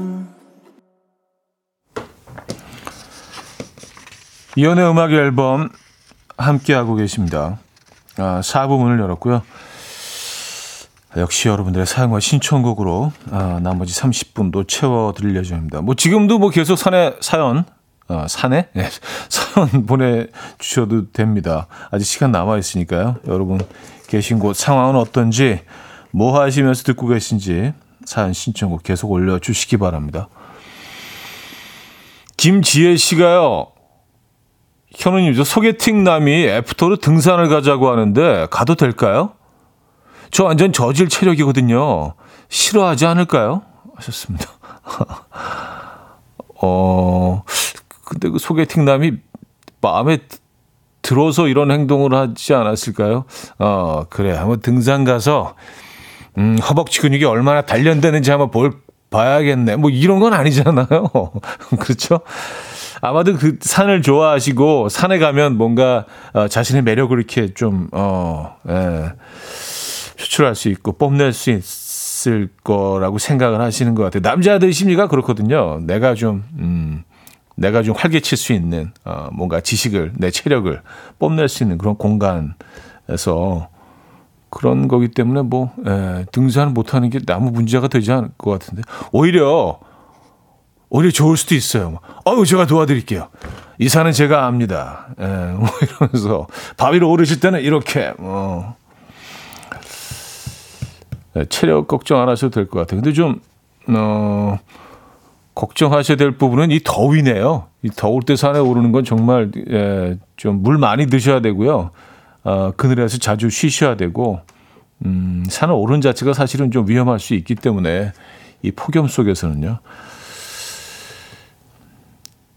이현우의 음악 앨범 함께하고 계십니다 아, 4부 문을 열었고요 역시 여러분들의 사연과 신청곡으로 어, 나머지 30분도 채워드릴 예정입니다. 뭐 지금도 뭐 계속 산에 사연 어, 산에 네, (laughs) 사연 보내주셔도 됩니다. 아직 시간 남아 있으니까요. 여러분 계신 곳 상황은 어떤지 뭐 하시면서 듣고 계신지 사연 신청곡 계속 올려주시기 바랍니다. 김지혜 씨가요. 현우님, 저 소개팅 남이 애프터로 등산을 가자고 하는데 가도 될까요? 저 완전 저질 체력이거든요. 싫어하지 않을까요? 하셨습니다. (laughs) 어, 근데 그 소개팅 남이 마음에 들어서 이런 행동을 하지 않았을까요? 어, 그래. 한번 등산 가서, 음, 허벅지 근육이 얼마나 단련되는지 한번 볼, 봐야겠네. 뭐 이런 건 아니잖아요. (laughs) 그렇죠? 아마도 그 산을 좋아하시고 산에 가면 뭔가 어, 자신의 매력을 이렇게 좀, 어, 예. 표출할 수 있고 뽐낼 수 있을 거라고 생각을 하시는 것 같아요. 남자들 심리가 그렇거든요. 내가 좀, 음, 내가 좀 활개칠 수 있는, 어, 뭔가 지식을, 내 체력을 뽐낼 수 있는 그런 공간에서 그런 거기 때문에 뭐, 에, 등산을 못하는 게 아무 문제가 되지 않을 것 같은데. 오히려, 오히려 좋을 수도 있어요. 어유 제가 도와드릴게요. 이 산은 제가 압니다. 에, 뭐 (laughs) 이러면서 바 위로 오르실 때는 이렇게, 뭐, 네, 체력 걱정 안 하셔도 될 것 같아요. 근데 좀, 어, 걱정하셔야 될 부분은 이 더위네요. 이 더울 때 산에 오르는 건 정말, 예, 좀 물 많이 드셔야 되고요. 어, 그늘에서 자주 쉬셔야 되고 음, 산을 오른 자체가 사실은 좀 위험할 수 있기 때문에 이 폭염 속에서는요.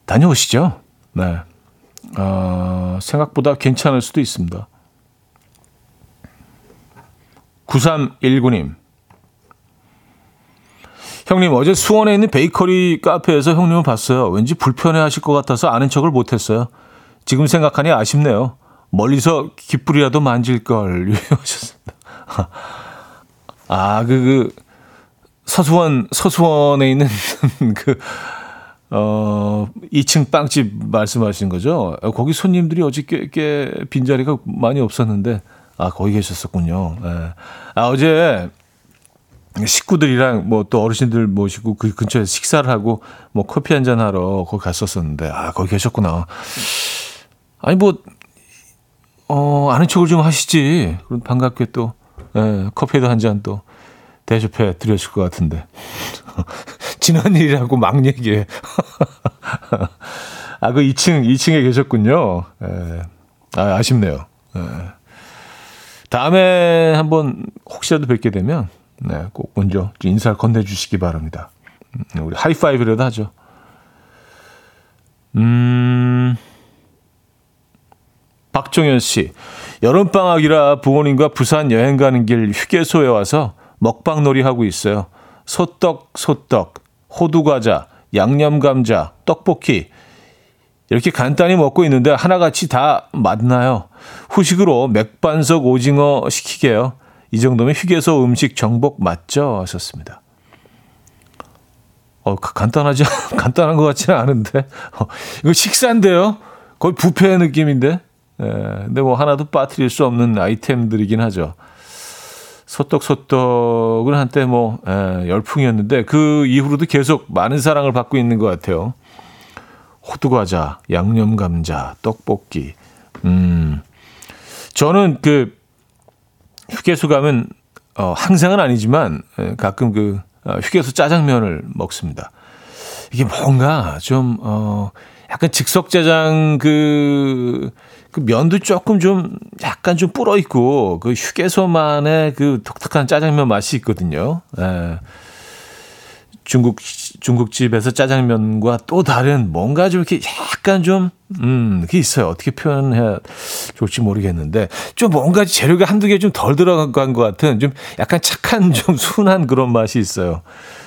다녀오시죠. 네. 어, 생각보다 괜찮을 수도 있습니다. 9319님. 형님, 어제 수원에 있는 베이커리 카페에서 형님을 봤어요. 왠지 불편해 하실 것 같아서 아는 척을 못했어요. 지금 생각하니 아쉽네요. 멀리서 깃불이라도 만질 걸. (laughs) 유명하셨습니다. 아, 그, 그, 서수원, 서수원에 있는 (laughs) 그, 어, 2층 빵집 말씀하시는 거죠? 거기 손님들이 어저께 꽤 빈자리가 많이 없었는데, 아, 거기 계셨었군요. 예. 아, 어제 식구들이랑 뭐 또 어르신들 모시고 그 근처에 식사를 하고 뭐 커피 한 잔 하러 거기 갔었었는데, 아, 거기 계셨구나. 아니, 뭐, 어, 아는 척을 좀 하시지. 그럼 반갑게 또, 예, 커피도 한 잔 또 대접해 드렸을 것 같은데. 지난 일이라고 막 얘기해. (laughs) 아, 그 2층, 2층에 계셨군요. 예. 아, 아쉽네요. 예. 다음에 한번 혹시라도 뵙게 되면, 네, 꼭 먼저 인사를 건네주시기 바랍니다. 음, 우리 하이파이브라도 하죠. 음, 박종현 씨. 여름방학이라 부모님과 부산 여행 가는 길 휴게소에 와서 먹방놀이 하고 있어요. 소떡, 소떡, 호두과자, 양념감자, 떡볶이. 이렇게 간단히 먹고 있는데 하나같이 다 맞나요? 후식으로 맥반석 오징어 시키게요. 이 정도면 휴게소 음식 정복 맞죠? 하셨습니다. 어, 간단하지, (laughs) 간단한 것 같지는 않은데. 어, 이거 식사인데요? 거의 부페 느낌인데? 예, 근데 뭐 하나도 빠뜨릴 수 없는 아이템들이긴 하죠. 소떡소떡은 한때 뭐 에, 예, 열풍이었는데 그 이후로도 계속 많은 사랑을 받고 있는 것 같아요. 호두과자, 양념감자, 떡볶이. 음, 저는 그 휴게소 가면 어, 항상은 아니지만 에, 가끔 그 어, 휴게소 짜장면을 먹습니다. 이게 뭔가 좀 어, 약간 즉석짜장 그, 그 면도 조금 좀 약간 좀 불어 있고 그 휴게소만의 그 독특한 짜장면 맛이 있거든요. 예. 중국 중국집에서 짜장면과 또 다른 뭔가 좀 이렇게 약간 좀 음, 그게 있어요. 어떻게 표현해야 좋을지 모르겠는데 좀 뭔가 재료가 한두 개 좀 덜 들어간 것 같은 좀 약간 착한 좀 (laughs) 순한 그런 맛이 있어요.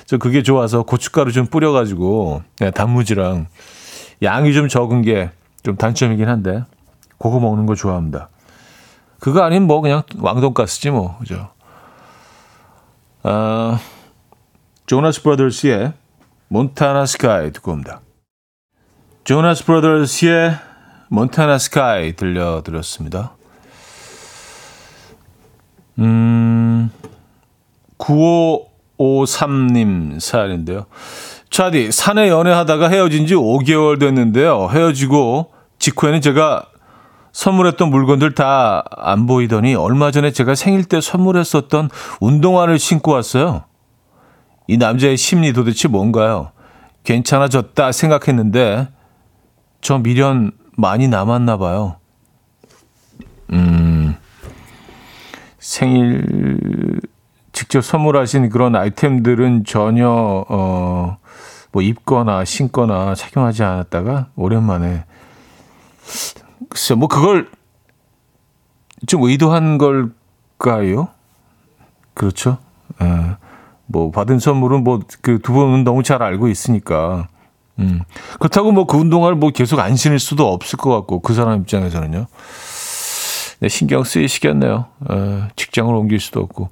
저 그게 좋아서 고춧가루 좀 뿌려 가지고 네, 단무지랑 양이 좀 적은 게 좀 단점이긴 한데 그거 먹는 거 좋아합니다. 그거 아니면 뭐 그냥 왕돈가스지 뭐 그죠. 아, 조나스 브라더스의 몬타나 스카이 듣고 옵니다. 조나스 브라더스의 몬타나 스카이 들려드렸습니다. 음, 9553님 사연인데요. 차디, 산에 연애하다가 헤어진 지 5개월 됐는데요. 헤어지고 직후에는 제가 선물했던 물건들 다 안 보이더니 얼마 전에 제가 생일 때 선물했었던 운동화를 신고 왔어요. 이 남자의 심리 도대체 뭔가요? 괜찮아졌다 생각했는데 저 미련 많이 남았나 봐요. 음, 생일 직접 선물하신 그런 아이템들은 전혀 어 뭐 입거나 신거나 착용하지 않았다가 오랜만에 글쎄 뭐 그걸 좀 의도한 걸까요? 그렇죠. 예. 뭐 받은 선물은 뭐 그 두 분은 너무 잘 알고 있으니까. 음. 그렇다고 뭐 그 운동화를 뭐 계속 안 신을 수도 없을 것 같고 그 사람 입장에서는요. 네, 신경 쓰이시겠네요. 에, 직장을 옮길 수도 없고.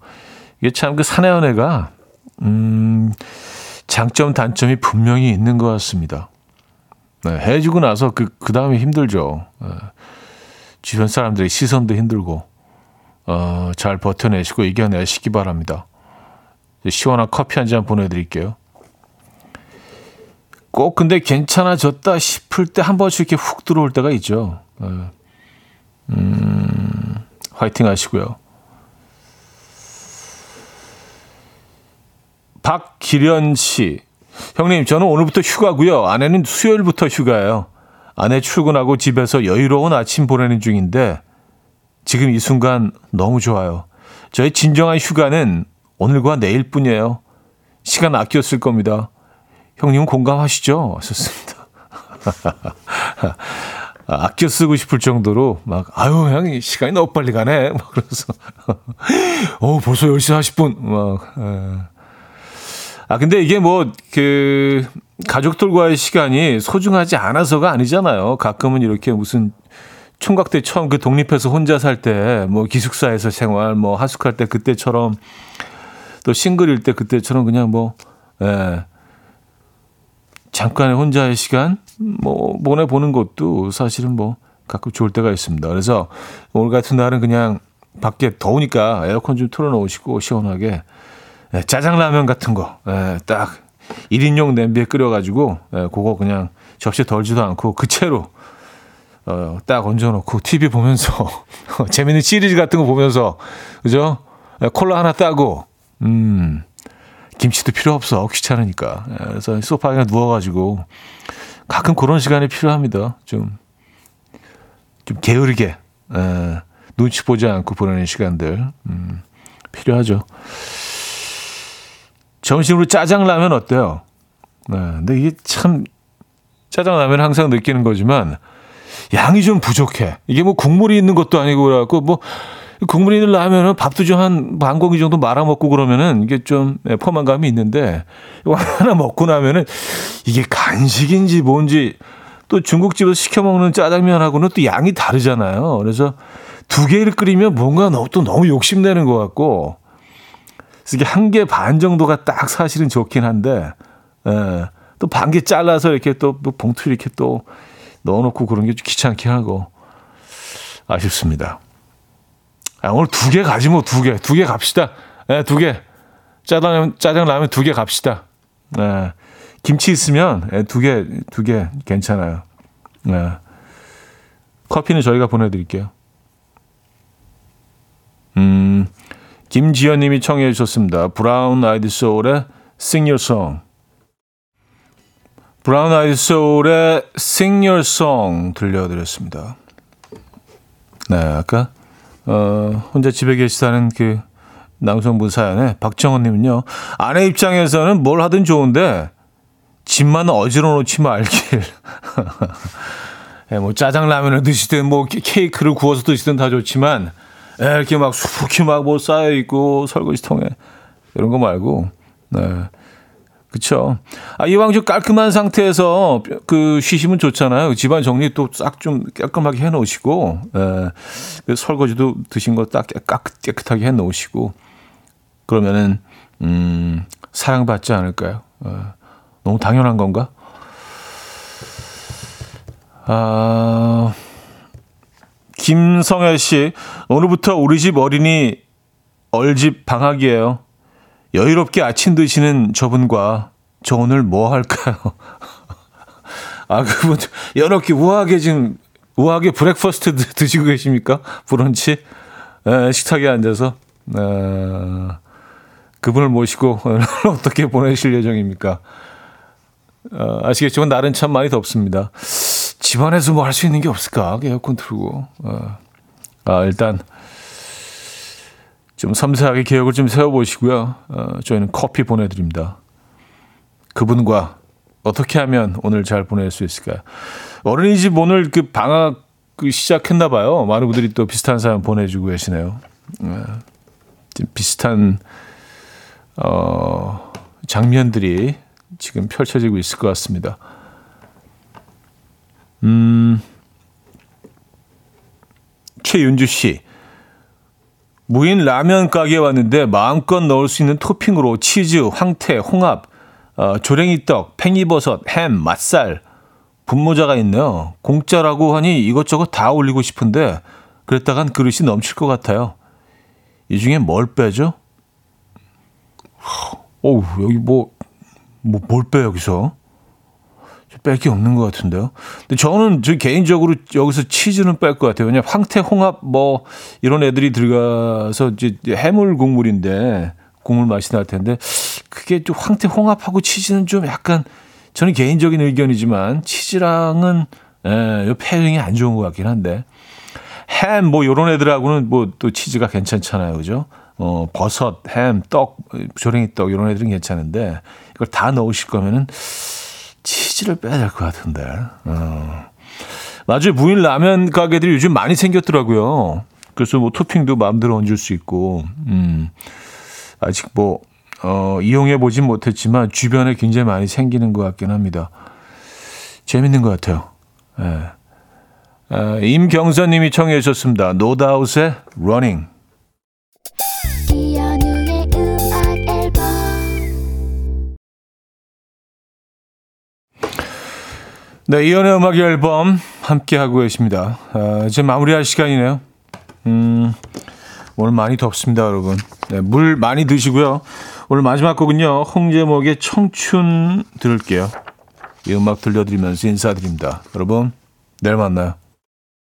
이게 참 그 사내 연애가 음 장점, 단점이 분명히 있는 것 같습니다. 네, 헤어지고 나서 그, 그 다음에 힘들죠. 네, 주변 사람들의 시선도 힘들고, 어, 잘 버텨내시고 이겨내시기 바랍니다. 시원한 커피 한 잔 보내드릴게요. 꼭 근데 괜찮아졌다 싶을 때 한 번씩 이렇게 훅 들어올 때가 있죠. 네. 음, 화이팅 하시고요. 박기련 씨. 형님, 저는 오늘부터 휴가고요. 아내는 수요일부터 휴가예요. 아내 출근하고 집에서 여유로운 아침 보내는 중인데 지금 이 순간 너무 좋아요. 저의 진정한 휴가는 오늘과 내일뿐이에요. 시간 아껴 쓸 겁니다. 형님은 공감하시죠? 하셨습니다. (laughs) 아껴 쓰고 싶을 정도로 막 아유 형이 시간이 너무 빨리 가네 막 그래서 (laughs) 어 벌써 10시 40분 막 에. 아 근데 이게 뭐 그 가족들과의 시간이 소중하지 않아서가 아니잖아요. 가끔은 이렇게 무슨 총각 때 처음 그 독립해서 혼자 살 때 뭐 기숙사에서 생활 뭐 하숙할 때 그때처럼 또 싱글일 때 그때처럼 그냥 뭐 예. 잠깐의 혼자의 시간 뭐 보내보는 것도 사실은 뭐 가끔 좋을 때가 있습니다. 그래서 오늘 같은 날은 그냥 밖에 더우니까 에어컨 좀 틀어놓으시고 시원하게 예, 짜장라면 같은 거, 예, 딱 1인용 냄비에 끓여가지고, 예, 그거 그냥 접시에 덜지도 않고 그 채로 어, 딱 얹어놓고 TV 보면서 (laughs) 재밌는 시리즈 같은 거 보면서 그죠? 콜라 하나 따고 음 김치도 필요 없어 귀찮으니까 그래서 소파에 누워가지고 가끔 그런 시간이 필요합니다. 좀 좀 게으르게 에, 눈치 보지 않고 보내는 시간들 음, 필요하죠. 점심으로 짜장라면 어때요? 네, 근데 이게 참 짜장라면 항상 느끼는 거지만 양이 좀 부족해. 이게 뭐 국물이 있는 것도 아니고 그래갖고 뭐 국물이 있는 라면은 밥도 좀 한 반 공기 정도 말아 먹고 그러면은 이게 좀 예, 포만감이 있는데 이거 (laughs) 하나 먹고 나면은 이게 간식인지 뭔지 또 중국집에서 시켜 먹는 짜장면하고는 또 양이 다르잖아요. 그래서 두 개를 끓이면 뭔가 또 너무 욕심내는 것 같고 이게 한 개 반 정도가 딱 사실은 좋긴 한데 예, 또 반 개 잘라서 이렇게 또 봉투 이렇게 또 넣어놓고 그런 게 좀 귀찮게 하고 아쉽습니다. 아, 오늘 두 개 가지 뭐 두 개, 두 개 갑시다. 네, 두 개. 짜장 짜장 라면 두 개 갑시다. 네. 김치 있으면 네, 두 개, 두 개 괜찮아요. 네. 커피는 저희가 보내드릴게요. 음, 김지연 님이 청해 주셨습니다. Brown Eyed Soul의 Sing Your Song. Brown Eyed Soul의 Sing Your Song 들려드렸습니다. 네, 아까 어, 혼자 집에 계시다는 그 남성분 사연에 박정원 님은요. 아내 입장에서는 뭘 하든 좋은데 집만 어지러 놓지 말길. (laughs) 예, 뭐 짜장라면을 드시든 뭐 케이크를 구워서 드시든 다 좋지만 예, 이렇게 막 수북히 막뭐 쌓여 있고 설거지통에 이런 거 말고 네. 그쵸. 아, 이왕 좀 깔끔한 상태에서 그 쉬시면 좋잖아요. 집안 정리 또 싹 좀 깔끔하게 해 놓으시고, 예. 그 설거지도 드신 거 딱 깨끗하게 해 놓으시고, 그러면은, 음, 사랑받지 않을까요? 예. 너무 당연한 건가? 아, 김성애 씨, 오늘부터 우리 집 어린이 얼집 방학이에요. 여유롭게 아침 드시는 저분과 저 오늘 뭐 할까요? (laughs) 아, 그분 이렇게 우아하게 지금 우아하게 breakfast 드시고 계십니까? 브런치 에, 식탁에 앉아서 에, 그분을 모시고 (laughs) 어떻게 보내실 예정입니까? 어, 아시겠지만 날은 참 많이 덥습니다. 집안에서 뭐 할 수 있는 게 없을까? 에어컨 틀고. 어. 아, 일단 좀 섬세하게 계획을 좀 세워보시고요. 어, 저희는 커피 보내드립니다. 그분과 어떻게 하면 오늘 잘 보낼 수 있을까요? 어린이집 오늘 그 방학 그 시작했나 봐요. 많은 분들이 또 비슷한 사연 보내주고 계시네요. 어, 좀 비슷한 어, 장면들이 지금 펼쳐지고 있을 것 같습니다. 음, 최윤주 씨. 무인 라면 가게에 왔는데 마음껏 넣을 수 있는 토핑으로 치즈, 황태, 홍합, 어, 조랭이떡, 팽이버섯, 햄, 맛살, 분모자가 있네요. 공짜라고 하니 이것저것 다 올리고 싶은데 그랬다간 그릇이 넘칠 것 같아요. 이 중에 뭘 빼죠? 어우, 여기 뭐, 뭐, 뭘 빼, 여기서? 뺄 게 없는 것 같은데요. 근데 저는 저 개인적으로 여기서 치즈는 뺄 것 같아요. 왜냐 황태, 홍합 뭐 이런 애들이 들어가서 이제 해물 국물인데 국물 맛이 날 텐데 그게 좀 황태, 홍합하고 치즈는 좀 약간 저는 개인적인 의견이지만 치즈랑은 예, 폐행이 안 좋은 것 같긴 한데 햄, 뭐, 요런 애들하고는 뭐 또 치즈가 괜찮잖아요. 그죠? 어, 버섯, 햄, 떡, 조랭이 떡, 요런 애들은 괜찮은데, 이걸 다 넣으실 거면은 치즈를 빼야 될 것 같은데. 어. 맞아요. 무인 라면 가게들이 요즘 많이 생겼더라고요. 그래서 뭐 토핑도 마음대로 얹을 수 있고, 음, 아직 뭐, 어, 이용해 보진 못했지만 주변에 굉장히 많이 생기는 것 같긴 합니다. 재밌는 것 같아요. 예. 아, 임경선님이 청해 주셨습니다. 노다웃의 Running. 네, 이연의 음악 앨범 함께 하고 계십니다. 아, 이제 마무리할 시간이네요. 음, 오늘 많이 덥습니다, 여러분. 네, 물 많이 드시고요. 오늘 마지막 곡은요, 홍제목의 청춘 들을게요. 이 음악 들려드리면서 인사드립니다. 여러분, 내일 만나요.